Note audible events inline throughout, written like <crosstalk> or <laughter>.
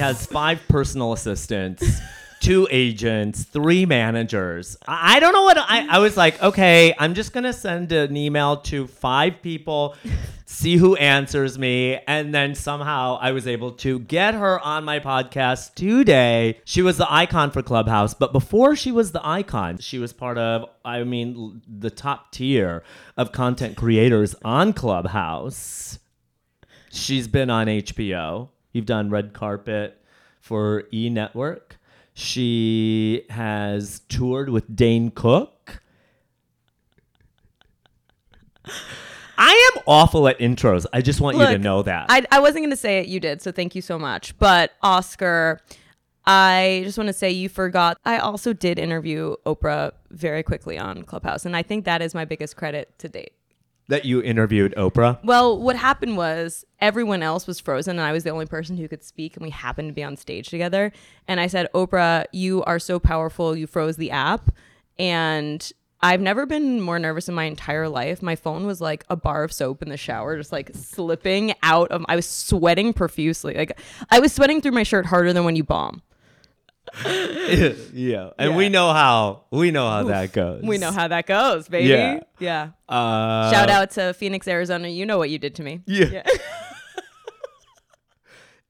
has five personal assistants. Two agents, three managers. I I don't know what I, I was like. Okay, I'm just gonna send an email to five people, see who answers me, and then somehow I was able to get her on my podcast today. She was the icon for Clubhouse, but before she was the icon, she was part of, I mean, the top tier of content creators on Clubhouse. She's been on HBO. You've done red carpet for E Network. She has toured with Dane Cook. I am awful at intros. I just want you to know that. I, I wasn't going to say it. You did. So thank you so much. But Oscar, I just want to say you forgot. I also did interview Oprah very quickly on Clubhouse. And I think that is my biggest credit to date. That you interviewed Oprah. Well, what happened was everyone else was frozen and I was the only person who could speak and we happened to be on stage together. And I said, Oprah, you are so powerful. You froze the app. And I've never been more nervous in my entire life. My phone was like a bar of soap in the shower, just like slipping out of I was sweating profusely. Like I was sweating through my shirt harder than when you bomb. <laughs> yeah, and Yeah. we know how we know how that goes. We know how that goes, baby. Yeah. Yeah. Uh, Shout out to Phoenix, Arizona. You know what you did to me. Yeah. <laughs>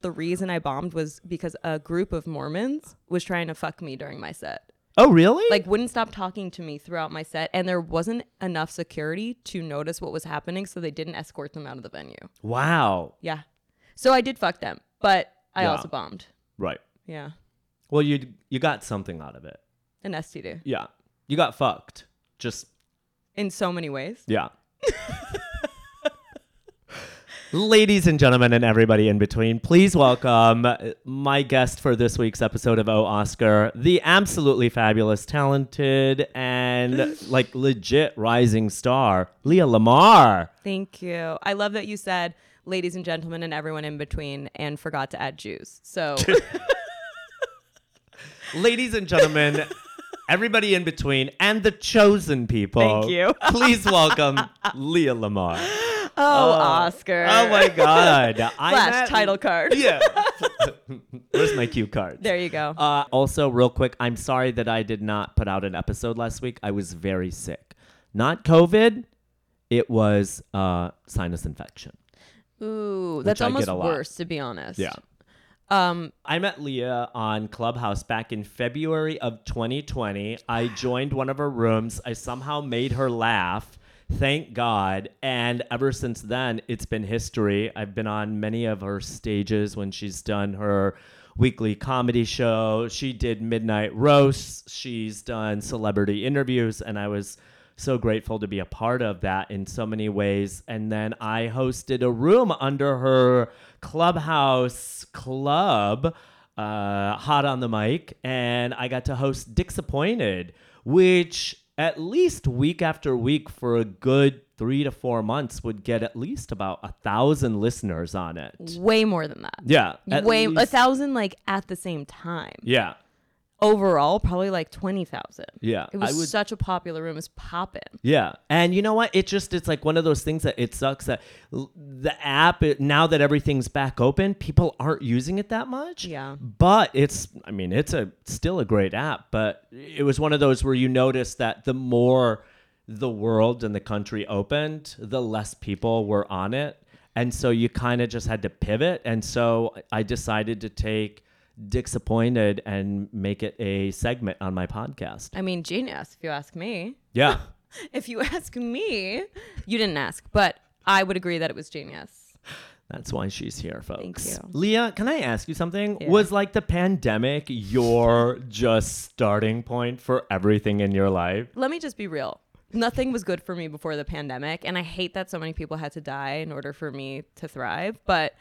the reason I bombed was because a group of Mormons was trying to fuck me during my set. Oh, really? Like wouldn't stop talking to me throughout my set and there wasn't enough security to notice what was happening so they didn't escort them out of the venue. wow. Yeah. So I did fuck them, but I Yeah. also bombed. Right. Yeah. Well, you you got something out of it. An STD Yeah. You got fucked. Just in so many ways. yeah. Ladies and gentlemen, and everybody in between, please welcome my guest for this week's episode of Oh Oscar, the absolutely fabulous, talented, and <laughs> like legit rising star, Leah Lamar. Thank you. I love that you said ladies and gentlemen and everyone in between and forgot to add Jews. So <laughs> Ladies and gentlemen, everybody in between, and the chosen people. Thank you. please <laughs> welcome Leah Lamar. Oh, Oscar. Oh my God. <laughs> I Flash met- title card. Yeah. <laughs> Where's my cue card? There you go. Uh, also, real quick, I'm sorry that I did not put out an episode last week. I was very sick. Not COVID, it was uh, sinus infection. Ooh, that's almost get a lot. worse to be honest. Yeah. Um, I met Leah on Clubhouse back in February of 2020. I joined one of her rooms. I somehow made her laugh. Thank God. And ever since then, it's been history. I've been on many of her stages when she's done her weekly comedy show. She did midnight roasts. She's done celebrity interviews. And I was so grateful to be a part of that in so many ways. And then I hosted a room under her clubhouse club, uh, hot on the mic, and I got to host Disappointed, which at least week after week for a good three to four months would get at least about a thousand listeners on it. way more than that. Yeah. Way a thousand like at the same time. Yeah. Overall, probably like twenty thousand. Yeah. It was would such a popular room. It's popping. Yeah. And you know what? It just, it's like one of those things that it sucks that the app, it, now that everything's back open, people aren't using it that much. Yeah. But it's, I mean, it's a still a great app, but it was one of those where you notice that the more the world and the country opened, the less people were on it. And so you kind of just had to pivot. And so I decided to take Disappointed and make it a segment on my podcast. I mean, genius, if you ask me. Yeah. <laughs> If you ask me, you didn't ask, but I would agree that it was genius. That's why she's here, folks. Thank you. Leah, can I ask you something? Yeah. Was like the pandemic your just starting point for everything in your life? Let me just be real. Nothing was good for me before the pandemic, and I hate that so many people had to die in order for me to thrive. But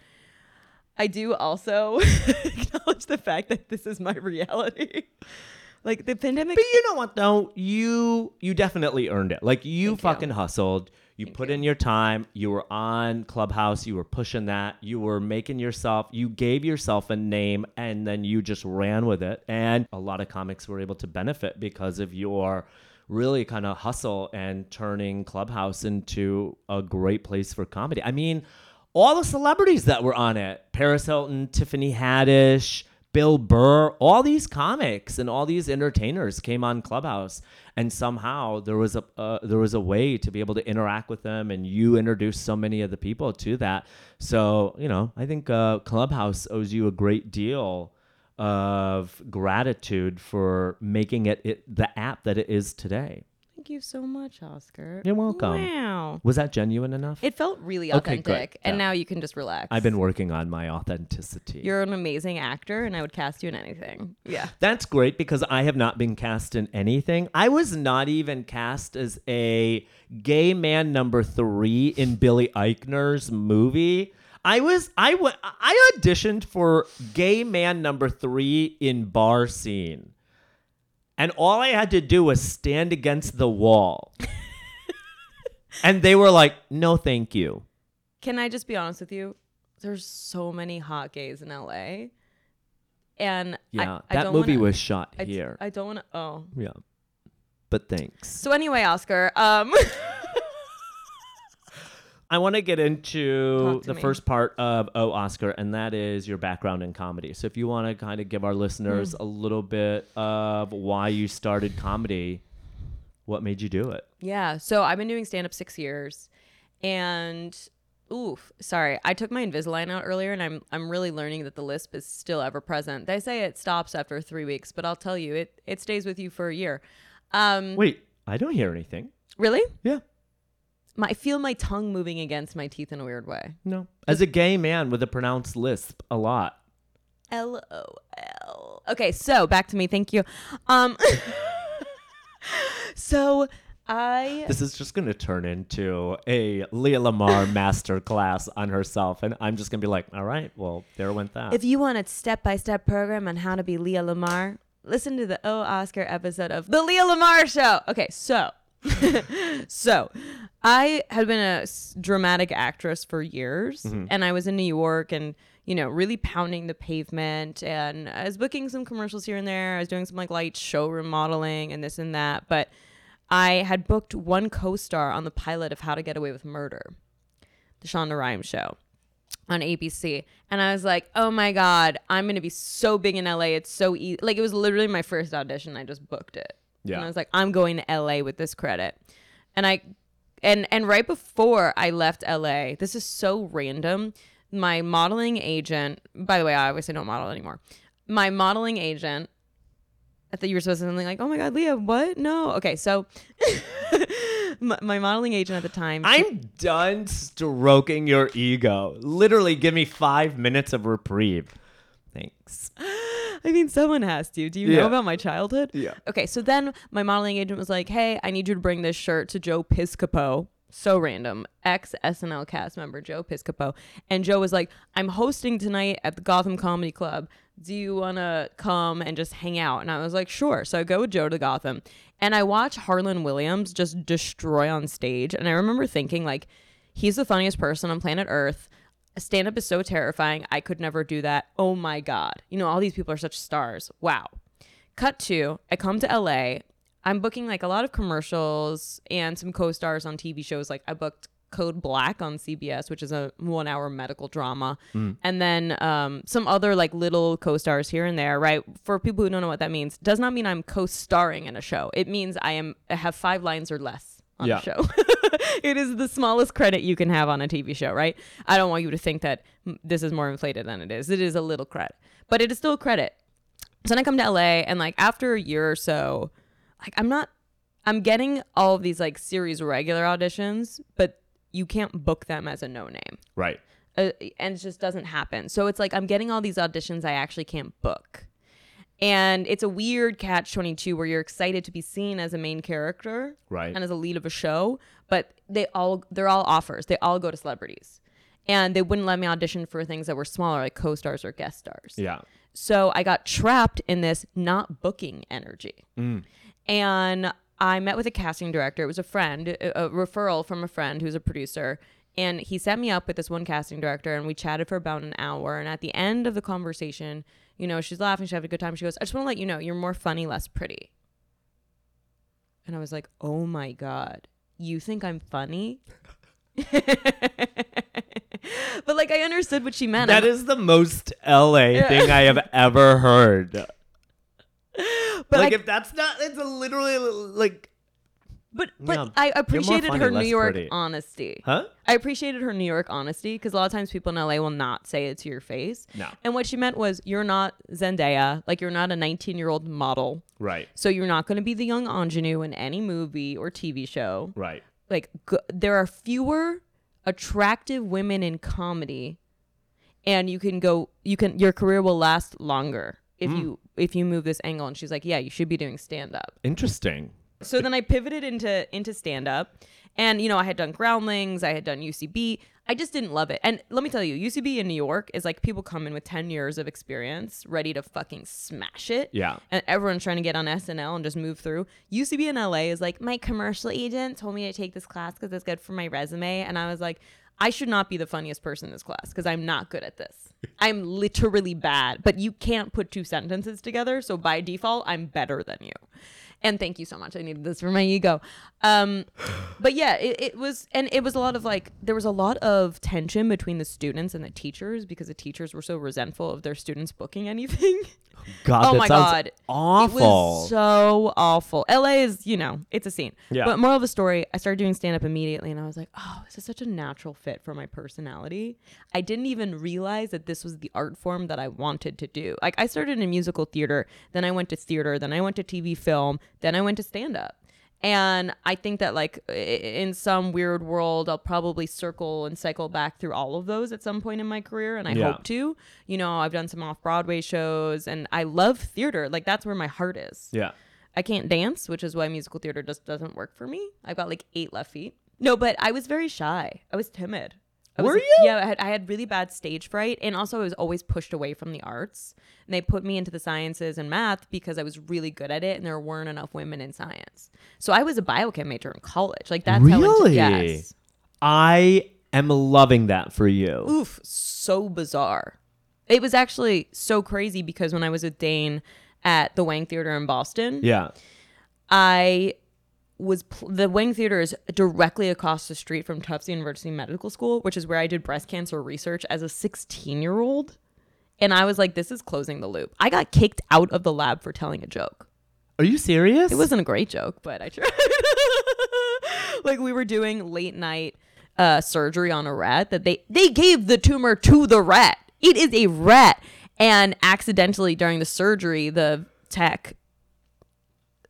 I do also <laughs> acknowledge the fact that this is my reality. Like the pandemic. But you know what though? You you definitely earned it. Like you Thank you. fucking hustled. You put in your time. You were on Clubhouse. You were pushing that. You were making yourself. You gave yourself a name, and then you just ran with it. And a lot of comics were able to benefit because of your really kind of hustle and turning Clubhouse into a great place for comedy. I mean, all the celebrities that were on it Paris Hilton, Tiffany Haddish, Bill Burr, all these comics and all these entertainers came on Clubhouse, and somehow there was a uh, there was a way to be able to interact with them, and you introduced so many of the people to that. So you know, I think uh, Clubhouse owes you a great deal of gratitude for making it, it the app that it is today. Thank you so much, Oscar. You're welcome. Wow. Was that genuine enough? It felt really Okay, good. authentic. And Yeah. now you can just relax. I've been working on my authenticity. You're an amazing actor, and I would cast you in anything. Yeah. <laughs> That's great because I have not been cast in anything. I was not even cast as a gay man number three in Billy Eichner's movie. I was I wa- I auditioned for gay man number three in bar scene. And all I had to do was stand against the wall. <laughs> and they were like, no, thank you. Can I just be honest with you? There's so many hot gays in LA. And Yeah, I, that don't movie wanna- was shot I, here. I don't want to. Oh. yeah. But thanks. So anyway, Oscar. Um. <laughs> I want to get into to the me. first part of Oh Oscar, and that is your background in comedy. So if you want to kind of give our listeners Hmm. a little bit of why you started comedy, what made you do it? Yeah. So I've been doing stand up six years, and oof, sorry, I took my Invisalign out earlier, and I'm I'm really learning that the lisp is still ever present. They say it stops after three weeks, but I'll tell you, it it stays with you for a year. Um, Wait, I don't hear anything. really? Yeah, My, I feel my tongue moving against my teeth in a weird way. no. As a gay man with a pronounced lisp, a lot. L O L. Okay, so back to me. Thank you. Um, <laughs> so I This is just going to turn into a Leah Lamar <laughs> masterclass on herself, and I'm just going to be like, all right, well, there went that. If you want a step by step program on how to be Leah Lamar, listen to the O Oscar episode of The Leah Lamar Show. Okay, so. <laughs> so I had been a s- dramatic actress for years mm-hmm. and I was in New York and, you know, really pounding the pavement and I was booking some commercials here and there. I was doing some like light showroom modeling and this and that. But I had booked one co star on the pilot of How to Get Away with Murder, the Shonda Rhimes show on ABC. And I was like, oh my God, I'm going to be so big in LA. It's so easy. Like, it was literally my first audition. I just booked it. Yeah. And I was like, I'm going to LA with this credit. And I, and, and right before I left LA, this is so random. My modeling agent, by the way, I obviously don't model anymore. My modeling agent, I thought you were supposed to say something like, oh my God, Leah, what? No. Okay. So <laughs> my, my modeling agent at the time, I'm done stroking your ego. Literally, give me five minutes of reprieve. Thanks. <laughs> I mean, someone has to. Do you Yeah. know about my childhood? Yeah. Okay, so then my modeling agent was like, "Hey, I need you to bring this shirt to Joe Piscopo." So random, ex SNL cast member Joe Piscopo, and Joe was like, "I'm hosting tonight at the Gotham Comedy Club. Do you wanna come and just hang out?" And I was like, "Sure." So I go with Joe to Gotham, and I watch Harland Williams just destroy on stage, and I remember thinking like, he's the funniest person on planet Earth stand up is so terrifying. I could never do that. Oh my God. You know, all these people are such stars. Wow. Cut to, I come to LA. I'm booking like a lot of commercials and some co stars on TV shows. Like I booked Code Black on CBS, which is a one hour medical drama. And then um, some other like little co stars here and there, right? For people who don't know what that means, does not mean I'm co starring in a show. It means I am I have five lines or less on Yeah. a show. <laughs> it is the smallest credit you can have on a TV show, right? I don't want you to think that this is more inflated than it is. It is a little credit, but it is still a credit. So then I come to LA, and like after a year or so, like I'm not, I'm getting all of these like series regular auditions, but you can't book them as a no name. Right. Uh, and it just doesn't happen. So it's like I'm getting all these auditions I actually can't book. And it's a weird catch 22 where you're excited to be seen as a main character Right. and as a lead of a show, but they all they're all offers. They all go to celebrities. And they wouldn't let me audition for things that were smaller like co-stars or guest stars. Yeah. So I got trapped in this not booking energy. Mm. And I met with a casting director. It was a friend, a, a referral from a friend who's a producer. And he set me up with this one casting director, and we chatted for about an hour. And at the end of the conversation, you know, she's laughing, she having a good time. She goes, I just want to let you know, you're more funny, less pretty. And I was like, oh my God, you think I'm funny? <laughs> but like I understood what she meant. That I'm- is the most LA thing I have ever heard. <laughs> but like I, if that's not, it's literally like, but but Yeah. I appreciated her New York pretty. honesty. huh? I appreciated her New York honesty because a lot of times people in LA will not say it to your face. No. And what she meant was, you're not Zendaya, like you're not a 19 year old model, Right. so you're not going to be the young ingenue in any movie or TV show. Right. Like g- there are fewer attractive women in comedy, and you can go, you can your career will last longer if hmm. you if you move this angle. And she's like, yeah, you should be doing stand up. Interesting. So then I pivoted into into stand up. And you know, I had done Groundlings, I had done UCB. I just didn't love it. And let me tell you, UCB in New York is like people come in with 10 years of experience, ready to fucking smash it. Yeah. And everyone's trying to get on SNL and just move through. UCB in LA is like, my commercial agent told me to take this class because it's good for my resume. And I was like, I should not be the funniest person in this class because I'm not good at this. I'm literally bad, but you can't put two sentences together. So by default, I'm better than you. And thank you so much. I needed this for my ego. Um, but yeah, it, it was, and it was a lot of like, there was a lot of tension between the students and the teachers because the teachers were so resentful of their students booking anything. <laughs> God, oh my god, awful. It was so awful. LA is, you know, it's a scene. Yeah. But moral of the story, I started doing stand up immediately, and I was like, oh, this is such a natural fit for my personality. I didn't even realize that this was the art form that I wanted to do. Like I started in musical theater, then I went to theater, then I went to TV film, then I went to stand up. And I think that like in some weird world, I'll probably circle and cycle back through all of those at some point in my career, and I Yeah. hope to. You know, I've done some off Broadway shows, and I love theater. Like that's where my heart is. yeah. I can't dance, which is why musical theater just doesn't work for me. I've got like eight left feet. No, but I was very shy. I was timid. I was, Were you? Yeah, I had, I had really bad stage fright, and also I was always pushed away from the arts. And they put me into the sciences and math because I was really good at it, and there weren't enough women in science. So I was a biochem major in college. Like that's how. Really? Yes. I am loving that for you. oof, so bizarre. It was actually so crazy because when I was with Dane at the Wang Theater in Boston, Yeah. I was pl- the Wang Theater is directly across the street from Tufts University Medical School, which is where I did breast cancer research as a 16 year old. And I was like, this is closing the loop. I got kicked out of the lab for telling a joke. Are you serious? It wasn't a great joke, but I tried. <laughs> like we were doing late night uh, surgery on a rat that they they gave the tumor to the rat. It is a rat, and accidentally during the surgery, the tech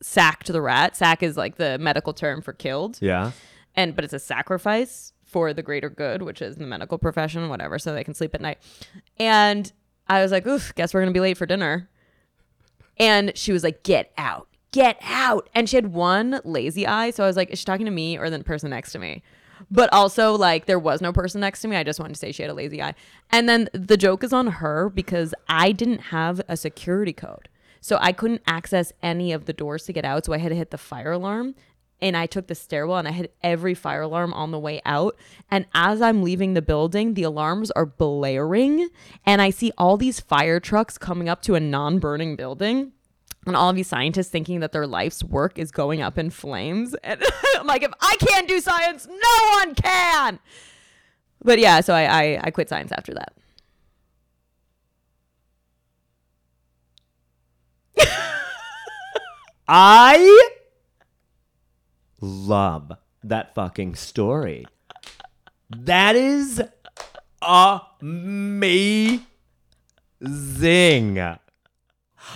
sacked the rat. Sack is like the medical term for killed, Yeah. and but it's a sacrifice for the greater good, which is the medical profession, whatever, so they can sleep at night. And I was like, oof, guess we're gonna be late for dinner. And she was like, get out, get out. And she had one lazy eye. So I was like, is she talking to me or the person next to me? But also, like, there was no person next to me. I just wanted to say she had a lazy eye. And then the joke is on her because I didn't have a security code. So I couldn't access any of the doors to get out. So I had to hit the fire alarm. And I took the stairwell and I hit every fire alarm on the way out. And as I'm leaving the building, the alarms are blaring. And I see all these fire trucks coming up to a non burning building. And all of these scientists thinking that their life's work is going up in flames. <laughs> And I'm like, if I can't do science, no one can. But yeah, so I, I, I quit science after that. I love that fucking story. That is amazing.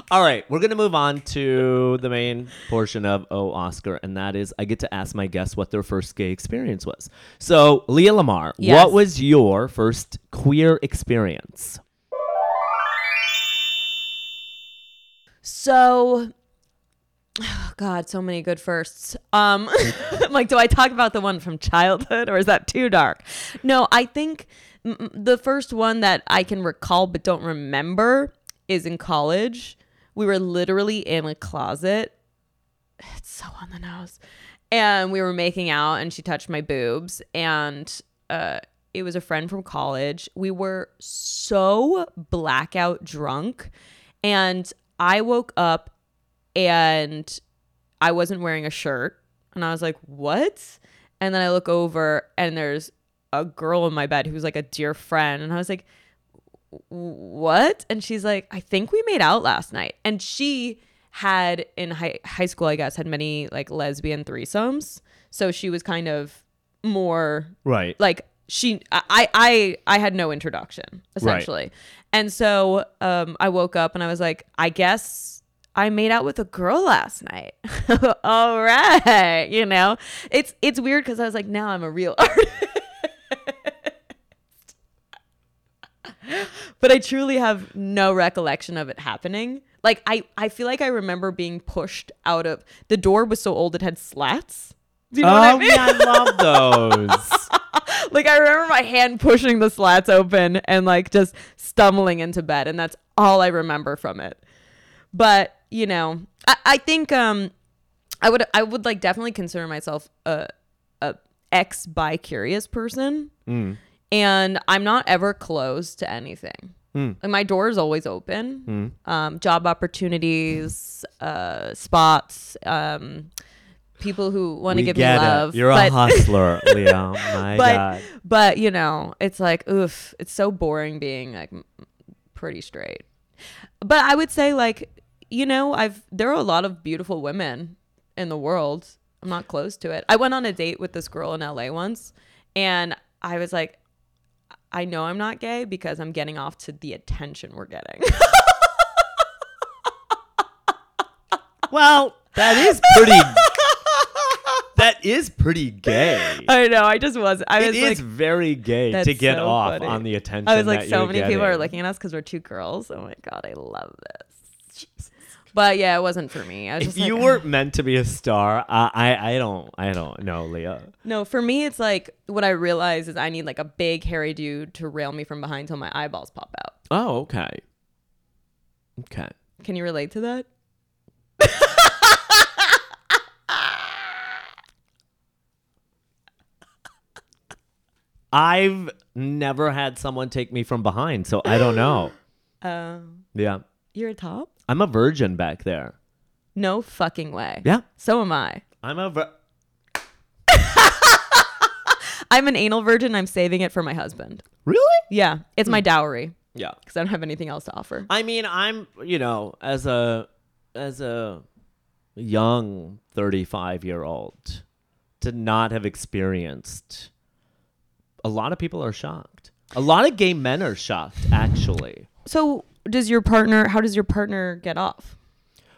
All right, we're going to move on to the main portion of Oh Oscar, and that is I get to ask my guests what their first gay experience was. So, Leah Lamar, Yes. what was your first queer experience? So, God, so many good firsts. Um, <laughs> like, do I talk about the one from childhood or is that too dark? No, I think mm, the first one that I can recall but don't remember is in college. We were literally in a closet. It's so on the nose. And we were making out and she touched my boobs and uh it was a friend from college. We were so blackout drunk and I woke up and I wasn't wearing a shirt. And I was like, what? And then I look over and there's a girl in my bed who's like a dear friend, and I was like, what? And she's like, I think we made out last night. And she had in high, high school, I guess, had many like lesbian threesomes. So she was kind of more Right. like she I I I had no introduction essentially. And so um I woke up and I was like, I guess I made out with a girl last night. <laughs> All right, you know. It's it's weird cuz I was like, now I'm a real <laughs> artist. but I truly have no recollection of it happening. Like I I feel like I remember being pushed out of the door was so old it had slats. Do you know oh what I mean? yeah, I love those. <laughs> <laughs> like I remember my hand pushing the slats open and like just stumbling into bed, and that's all I remember from it. But you know, I, I think um, I would I would like definitely consider myself a a ex bi curious person, Mm. and I'm not ever closed to anything. Mm. Like my door is always open. Mm. Um, job opportunities, uh, spots, um, people who want to give me it. love. You're but- a <laughs> hustler, Leo. My but God. but you know it's like oof it's so boring being like pretty straight but i would say like you know i've there are a lot of beautiful women in the world i'm not close to it i went on a date with this girl in la once and i was like i know i'm not gay because i'm getting off to the attention we're getting <laughs> Well, that is pretty. That is pretty gay. i know i just was i It was is like very gay to get so off funny. on the attention. I was like, so many people are looking at us because we're two girls. Oh my god, I love this. But yeah, it wasn't for me. I was If just you like, weren't meant to be a star, uh, I I don't I don't know, Leah. no. For me, it's like what I realize is I need like a big hairy dude to rail me from behind till my eyeballs pop out. Oh, okay. Okay. Can you relate to that? <laughs> I've never had someone take me from behind, so I don't know. <gasps> Um, Yeah. you're a top? I'm a virgin back there. No fucking way. Yeah. So am I. I'm a vir- <laughs> I'm an anal virgin. I'm saving it for my husband. Really? Yeah, it's Hmm. my dowry Yeah. because I don't have anything else to offer. I mean, I'm, you know, as a as a young 35-year-old to not have experienced a lot of people are shocked. A lot of gay men are shocked actually. So, does your partner? How does your partner get off?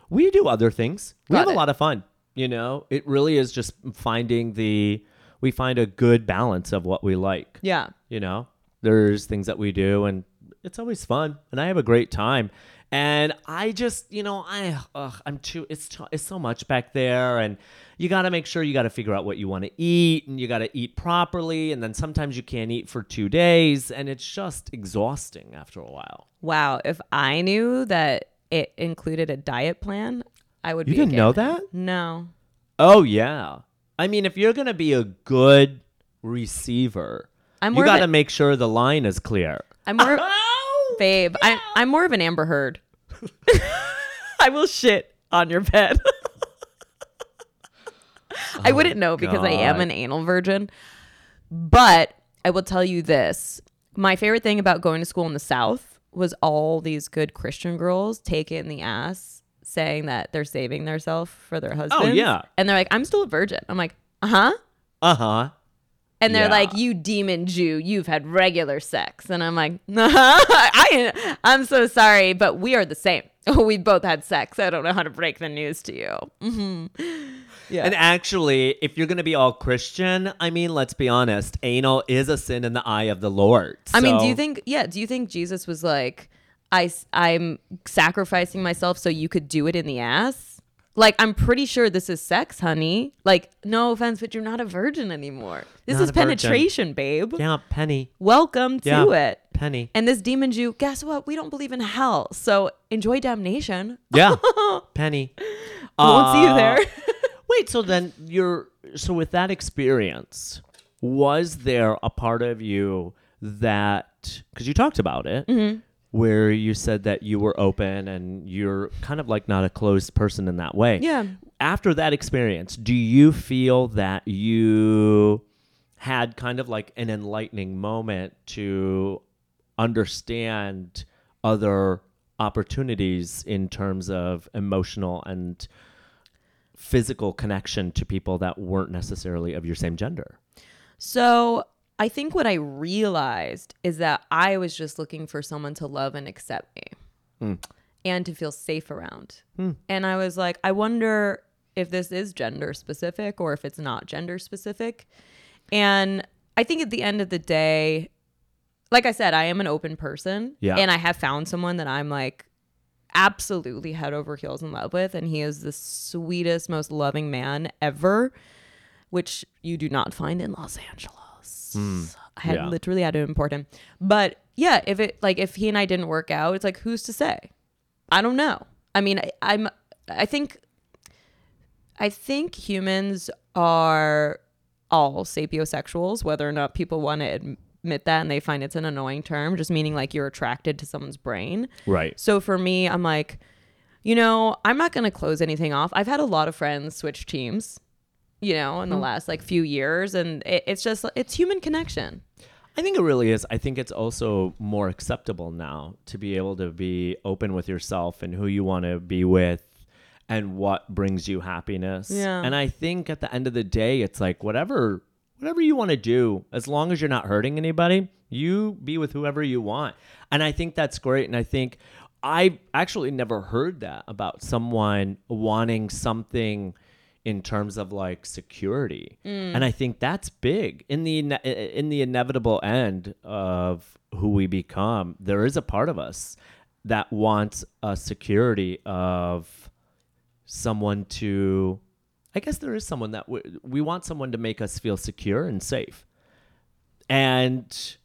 We do other things. We Got have a lot of fun. You know, it really is just finding the we find a good balance of what we like. Yeah. You know, there's things that we do, and it's always fun, and I have a great time. And I just, you know, I ugh, I'm too. It's too, it's so much back there, and you got to make sure you got to figure out what you want to eat, and you got to eat properly, and then sometimes you can't eat for two days, and it's just exhausting after a while. Wow. If I knew that it included a diet plan, I would You be. a didn't know that? No. Oh yeah. I mean, if you're gonna be a good receiver, I'm you got to make sure the line is clear. I'm more, <laughs> Babe. I'm I'm more of an Amber Heard. <laughs> I will shit on your bed. I wouldn't know because I am an anal virgin, but I will tell you this: my favorite thing about going to school in the South was all these good Christian girls take it in the ass, saying that they're saving themselves for their husband. Oh, yeah. and they're like, "I'm still a virgin." I'm like, uh-huh. "Uh huh." Huh. And they're Yeah. like, "You demon Jew, you've had regular sex." And I'm like, <laughs> "I, I'm so sorry, but we are the same. <laughs> we both had sex. I don't know how to break the news to you." hmm Yeah. And actually, if you're gonna be all Christian, I mean, let's be honest, anal is a sin in the eye of the Lord. I mean, do you think? Yeah. Do you think Jesus was like, "I, I'm sacrificing myself so you could do it in the ass"? Like, I'm pretty sure this is sex, honey. Like, no offense, but you're not a virgin anymore. This Not is a virgin. penetration, babe. Yeah, Penny. Welcome to Yeah. it. Penny. And this demon Jew, guess what? We don't believe in hell. So enjoy damnation. Yeah, <laughs> Penny. I won't see you Uh, there. <laughs> Wait, so then you're so with that experience, was there a part of you that because you talked about it, Mm-hmm. Where you said that you were open and you're kind of like not a closed person in that way. Yeah. After that experience, do you feel that you had kind of like an enlightening moment to understand other opportunities in terms of emotional and physical connection to people that weren't necessarily of your same gender. So I think what I realized is that I was just looking for someone to love and accept me hmm. and to feel safe around. Hmm. And I was like, I wonder if this is gender specific or if it's not gender specific. And I think at the end of the day, like I said, I am an open person. Yeah. And I have found someone that I'm like absolutely head over heels in love with. And he is the sweetest, most loving man ever, which you do not find in Los Angeles. Hmm. I had Yeah. literally had to import him. But yeah, if it like if he and I didn't work out, it's like who's to say? I don't know. I mean, I, I'm I think I think humans are all sapiosexuals, whether or not people want to admit that and they find it's an annoying term, just meaning like you're attracted to someone's brain. Right. So for me, I'm like, you know, I'm not going to close anything off. I've had a lot of friends switch teams, you know, in the mm-hmm. last like few years, and it, it's just it's human connection. I think it really is. I think it's also more acceptable now to be able to be open with yourself and who you want to be with and what brings you happiness. Yeah. And I think at the end of the day, it's like whatever whatever you want to do, as long as you're not hurting anybody, you be with whoever you want. And I think that's great. And I think I've actually never heard that about someone wanting something in terms of like security. Mm. And i think that's big. In the in the inevitable end of who we become there is a part of us that wants a security of someone to i guess there is someone that we, we want someone to make us feel secure and safe. And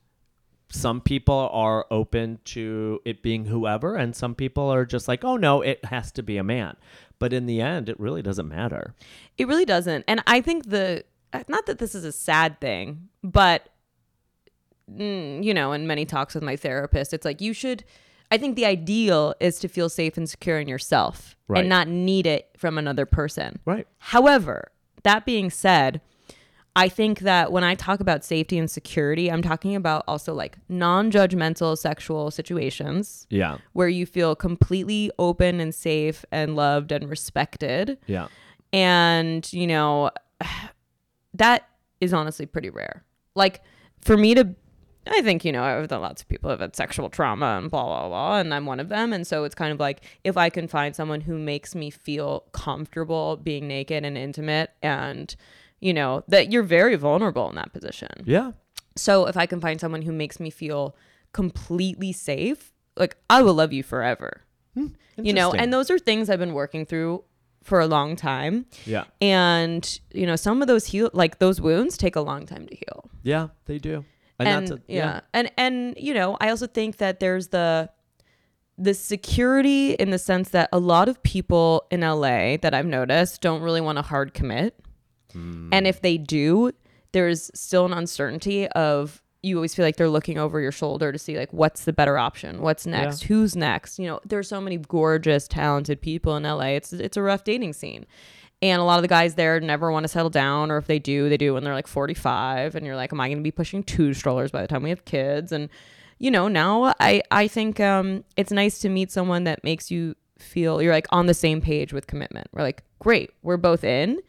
some people are open to it being whoever and some people are just like oh no it has to be a man but in the end it really doesn't matter It really doesn't. And I think the not that this is a sad thing, but mm, you know, in many talks with my therapist, it's like you should I think the ideal is to feel safe and secure in yourself Right. and not need it from another person. right However, that being said, I think that when I talk about safety and security, I'm talking about also like non judgmental sexual situations yeah where you feel completely open and safe and loved and respected. yeah And, you know, <sighs> that is honestly pretty rare. Like for me to, I think, you know, I've done lots of people have had sexual trauma and blah, blah, blah, and I'm one of them. And so it's kind of like if I can find someone who makes me feel comfortable being naked and intimate and, you know, that you're very vulnerable in that position. yeah So if I can find someone who makes me feel completely safe, like I will love you forever. You know, Hmm, and those are things I've been working through for a long time. yeah And, you know, some of those heal like those wounds take a long time to heal. yeah they do and, And, that's a, yeah. And and you know, I also think that there's the the security in the sense that a lot of people in LA that I've noticed don't really want a hard commit. And if they do, there's still an uncertainty of you always feel like they're looking over your shoulder to see like what's the better option, what's next, who's next. You know, there's so many gorgeous, talented people in LA. It's it's a rough dating scene. And a lot of the guys there never want to settle down, or if they do, they do when they're like 45. And you're like, am I going to be pushing two strollers by the time we have kids? And you know, now I I think um, it's nice to meet someone that makes you feel you're like on the same page with commitment. We're like, great, we're both in,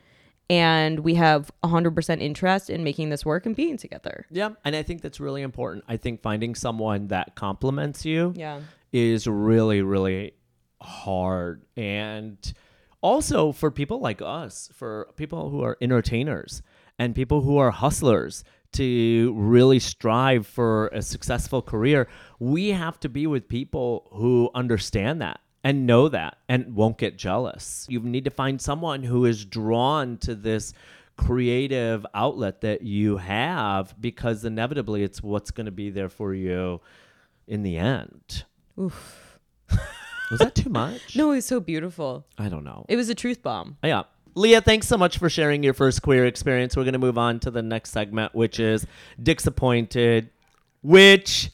and we have 100% interest in making this work and being together. yeah and i think that's really important i think finding someone that complements you Yeah. is really really hard and also for people like us for people who are entertainers and people who are hustlers to really strive for a successful career we have to be with people who understand that and know that and won't get jealous you need to find someone who is drawn to this creative outlet that you have because inevitably it's what's going to be there for you in the end Oof. was that too much? <laughs> No, it was so beautiful. I don't know. It was a truth bomb. Yeah. Leah, thanks so much for sharing your first queer experience. We're going to move on to the next segment, which is Disappointed, which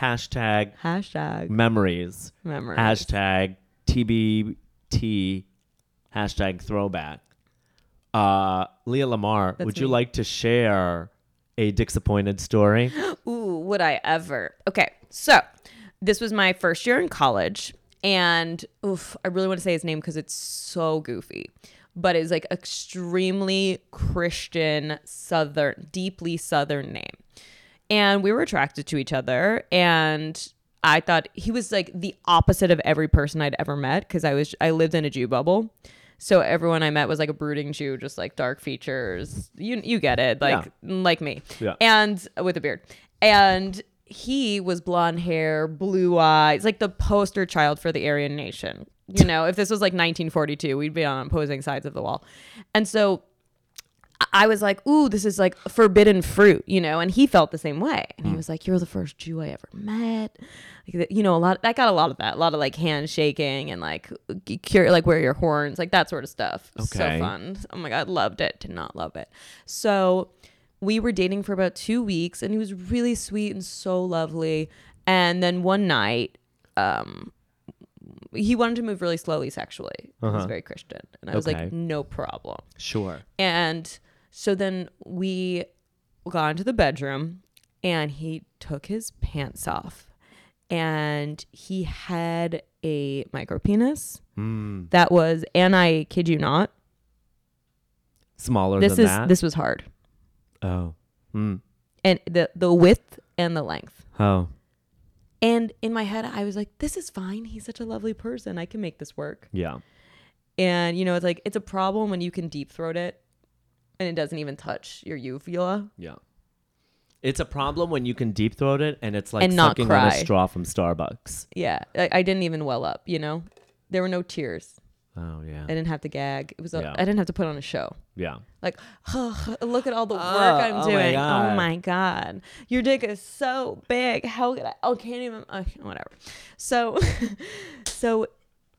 hashtag Hashtag memories, memories hashtag TBT hashtag throwback. Uh, Leah Lamar, That's would you like to share a disappointed story? <gasps> Ooh, would I ever? Okay, so this was my first year in college, and oof, I really want to say his name because it's so goofy, but it's like extremely Christian, southern, deeply southern name, and we were attracted to each other, and I thought he was like the opposite of every person I'd ever met because I was I lived in a Jew bubble. So everyone I met was like a brooding Jew, just like dark features. You you get it, like like me, Yeah. and with a beard. And he was blonde hair, blue eyes, like the poster child for the Aryan nation. You know, if this was like 1942, we'd be on opposing sides of the wall. And so I was like, ooh, this is like forbidden fruit, you know, and he felt the same way. And he was like, you're the first Jew I ever met. Like, you know, a lot, I got a lot of that, a lot of like handshaking and like, cure, like wear your horns, like that sort of stuff. So Okay. fun. Oh my God, loved it. Did not love it. So we were dating for about two weeks and he was really sweet and so lovely. And then one night, um, he wanted to move really slowly sexually. He was very Christian. And I was Okay. like, no problem. Sure. And so then we got into the bedroom and he took his pants off and he had a micro penis Mm. that was, and I kid you not, Smaller this than is that. this was hard. oh. Mm. And the the width and the length. Oh. And in my head I was like, this is fine. He's such a lovely person. I can make this work. Yeah. And you know, it's like it's a problem when you can deep throat it and it doesn't even touch your uvula. Yeah. It's a problem when you can deep throat it and it's like And not sucking on a cry. straw from Starbucks. Yeah. I, I didn't even well up, you know? There were no tears. Oh yeah. I didn't have to gag. It was a, Yeah. I didn't have to put on a show. yeah. Like, look at all the work Oh, I'm oh my doing. God. oh my god, your dick is so big. How could I? Oh, can't even. Uh, whatever. So, <laughs> so,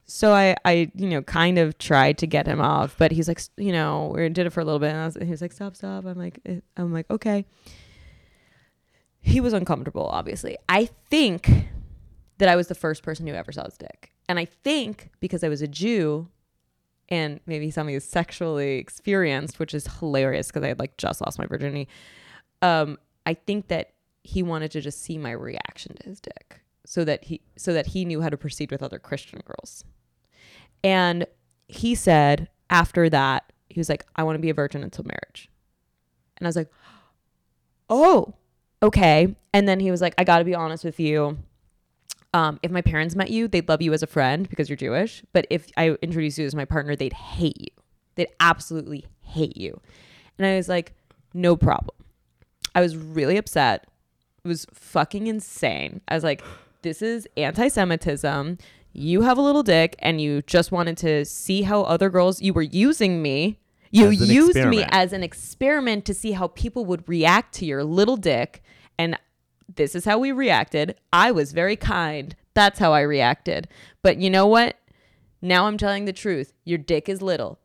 so I, I, you know, kind of tried to get him off, but he's like, you know, we did it for a little bit, and I was, he was like, stop, stop. I'm like, eh, I'm like, okay. He was uncomfortable, obviously. I think that I was the first person who ever saw his dick, and I think because I was a Jew, and maybe something is sexually experienced, which is hilarious because I had like just lost my virginity. Um, I think that he wanted to just see my reaction to his dick, so that he so that he knew how to proceed with other Christian girls. And he said after that, he was like, "I want to be a virgin until marriage," and I was like, "Oh, okay." And then he was like, "I got to be honest with you." um, if my parents met you, they'd love you as a friend because you're Jewish. But if I introduced you as my partner, they'd hate you. They'd absolutely hate you. And I was like, no problem. I was really upset. It was fucking insane. I was like, this is anti Semitism. You have a little dick and you just wanted to see how other girls, you were using me. You used me as an experiment to see how people would react to your little dick. And this is how we reacted. I was very kind. That's how I reacted. But you know what? Now I'm telling the truth. Your dick is little.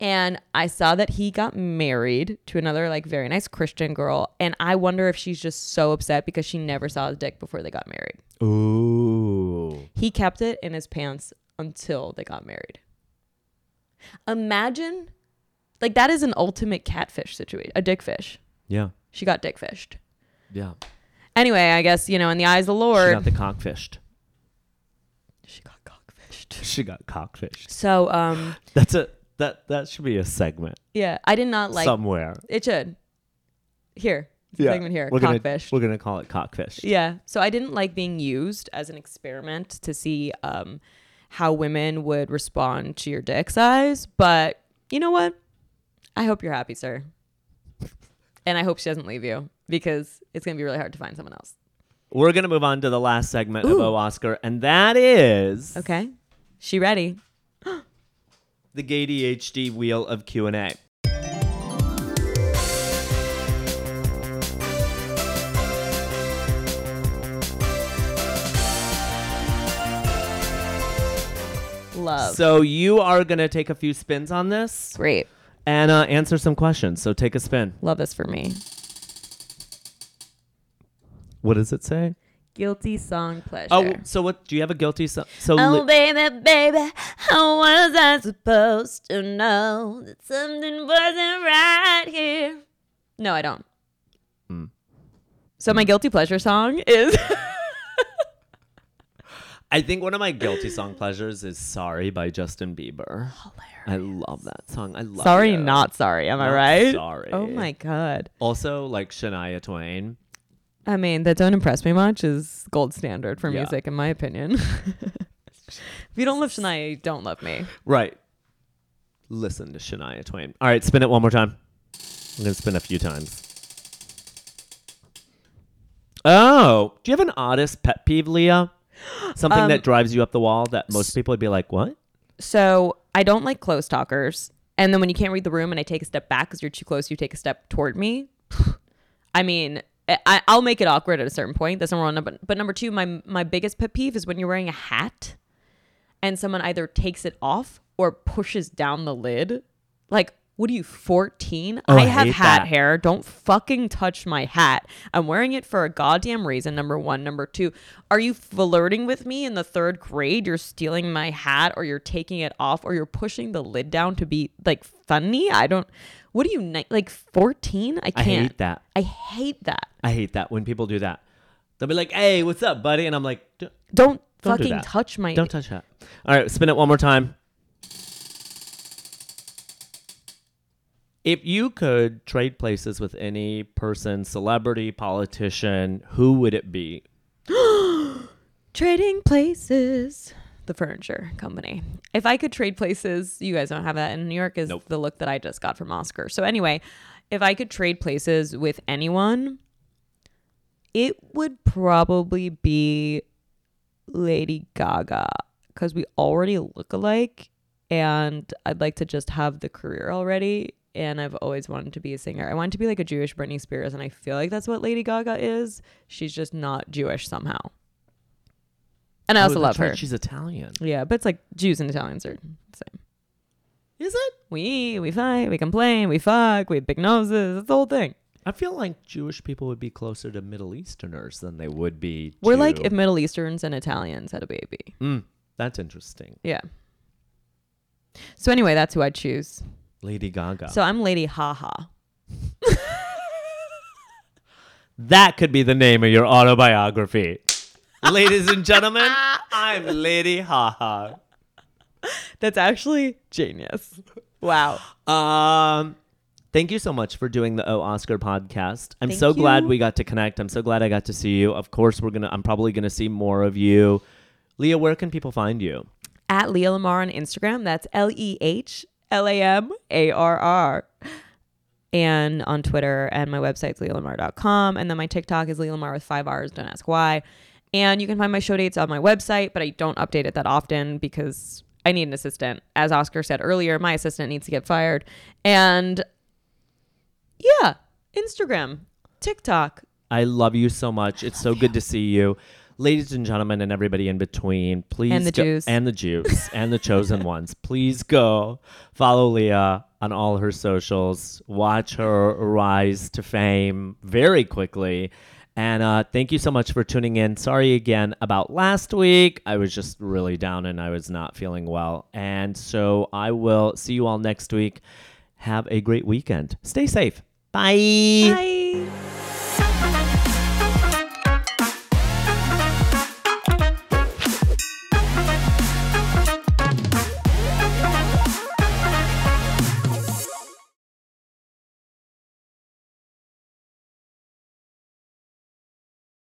And I saw that he got married to another like very nice Christian girl. And I wonder if she's just so upset because she never saw his dick before they got married. Ooh. He kept it in his pants until they got married. Imagine like that is an ultimate catfish situation, a dick fish. Yeah. She got dick fished. Yeah. Anyway, I guess, you know, in the eyes of the Lord, She got the cockfished. she got cockfished. She got cockfished. So, um, <gasps> That's a that that should be a segment yeah, I did not like somewhere. it. Should here a segment here, We're gonna cockfish. we're gonna call it cockfish. Yeah, so I didn't like being used as an experiment to see um how women would respond to your dick size. But you know what? I hope you're happy, sir, and I hope she doesn't leave you because it's gonna be really hard to find someone else. We're gonna move on to the last segment of O Oscar, and that is Okay, she ready? The gay ADHD wheel of Q and A. Love. So you are gonna take a few spins on this Great. and uh, answer some questions. So take a spin. Love this for me. What does it say? guilty song pleasure. Oh, so what? Do you have a guilty song? So Oh li- baby, baby, <laughs> how was I supposed to know that something wasn't right here? No, I don't. Hmm. So my guilty pleasure song is <laughs> I think one of my guilty song pleasures is "Sorry" by Justin Bieber. Hilarious. I love that song. I love. Sorry, you. not sorry. Am I right? sorry. Oh my god. Also, like Shania Twain. I mean, that don't impress me much is gold standard for Yeah. music, in my opinion. <laughs> if you don't love Shania, you don't love me. Right. Listen to Shania Twain. All right, spin it one more time. I'm gonna spin a few times. Oh, do you have an oddest pet peeve, Leah? Something Um, that drives you up the wall that most people would be like, "What?" So I don't like close talkers. And then when you can't read the room and I take a step back because you're too close, you take a step toward me. <sighs> I mean, I, I'll make it awkward at a certain point. That's number one. But, but number two, my my biggest pet peeve is when you're wearing a hat and someone either takes it off or pushes down the lid. Like, what are you, 14? Oh, I I have hate hat that. hair. Don't fucking touch my hat. I'm wearing it for a goddamn reason. Number one. Number two, are you flirting with me in the third grade? You're stealing my hat or you're taking it off or you're pushing the lid down to be like funny? I don't. What are you, like 14? I I can't. I hate that. I hate that. I hate that when people do that. They'll be like, "Hey, what's up, buddy?" And I'm like, "D- Don't, Don't do fucking that. touch my. "Don't touch that." All right, spin it one more time. If you could trade places with any person, celebrity, politician, who would it be? <gasps> Trading places. The furniture company. If I could trade places, you guys don't have that in New York. Is Nope. the look that I just got from Oscar. So anyway, if I could trade places with anyone, it would probably be Lady Gaga because we already look alike, and I'd like to just have the career already. And I've always wanted to be a singer. I want to be like a Jewish Britney Spears, and I feel like that's what Lady Gaga is. She's just not Jewish somehow. And I Oh, also that's love right, her. She's Italian. Yeah, but it's like Jews and Italians are the same. Is it? We we fight, we complain, we fuck, we have big noses. It's the whole thing. I feel like Jewish people would be closer to Middle Easterners than they would be. We're like if Middle Easterns and Italians had a baby. Mm, that's interesting. Yeah. So anyway, that's who I'd choose. Lady Gaga. So I'm Lady Haha. that could be the name of your autobiography. Ladies and gentlemen, <laughs> I'm Lady Haha. That's actually genius. Wow. Um, thank you so much for doing the O Oscar podcast. I'm Thank so glad we got to connect. I'm so glad I got to see you. Of course, we're gonna. I'm probably gonna see more of you. Leah, where can people find you? At Leah Lamarr on Instagram. That's L E H L A M A R R. And on Twitter and my website's leahlamarr.com. And then my TikTok is Leah Lamar with five R's. Don't ask why. And you can find my show dates on my website, but I don't update it that often because I need an assistant. As Oscar said earlier, my assistant needs to get fired. And yeah, Instagram, TikTok. I love you so much. It's so good to see you. Ladies and gentlemen, and everybody in between, please And the go- Jews. and the Jews <laughs> and the chosen ones, please go follow Leah on all her socials. Watch her rise to fame very quickly. And uh, thank you so much for tuning in. Sorry again about last week. I was just really down and I was not feeling well. And so I will see you all next week. Have a great weekend. Stay safe. Bye. Bye.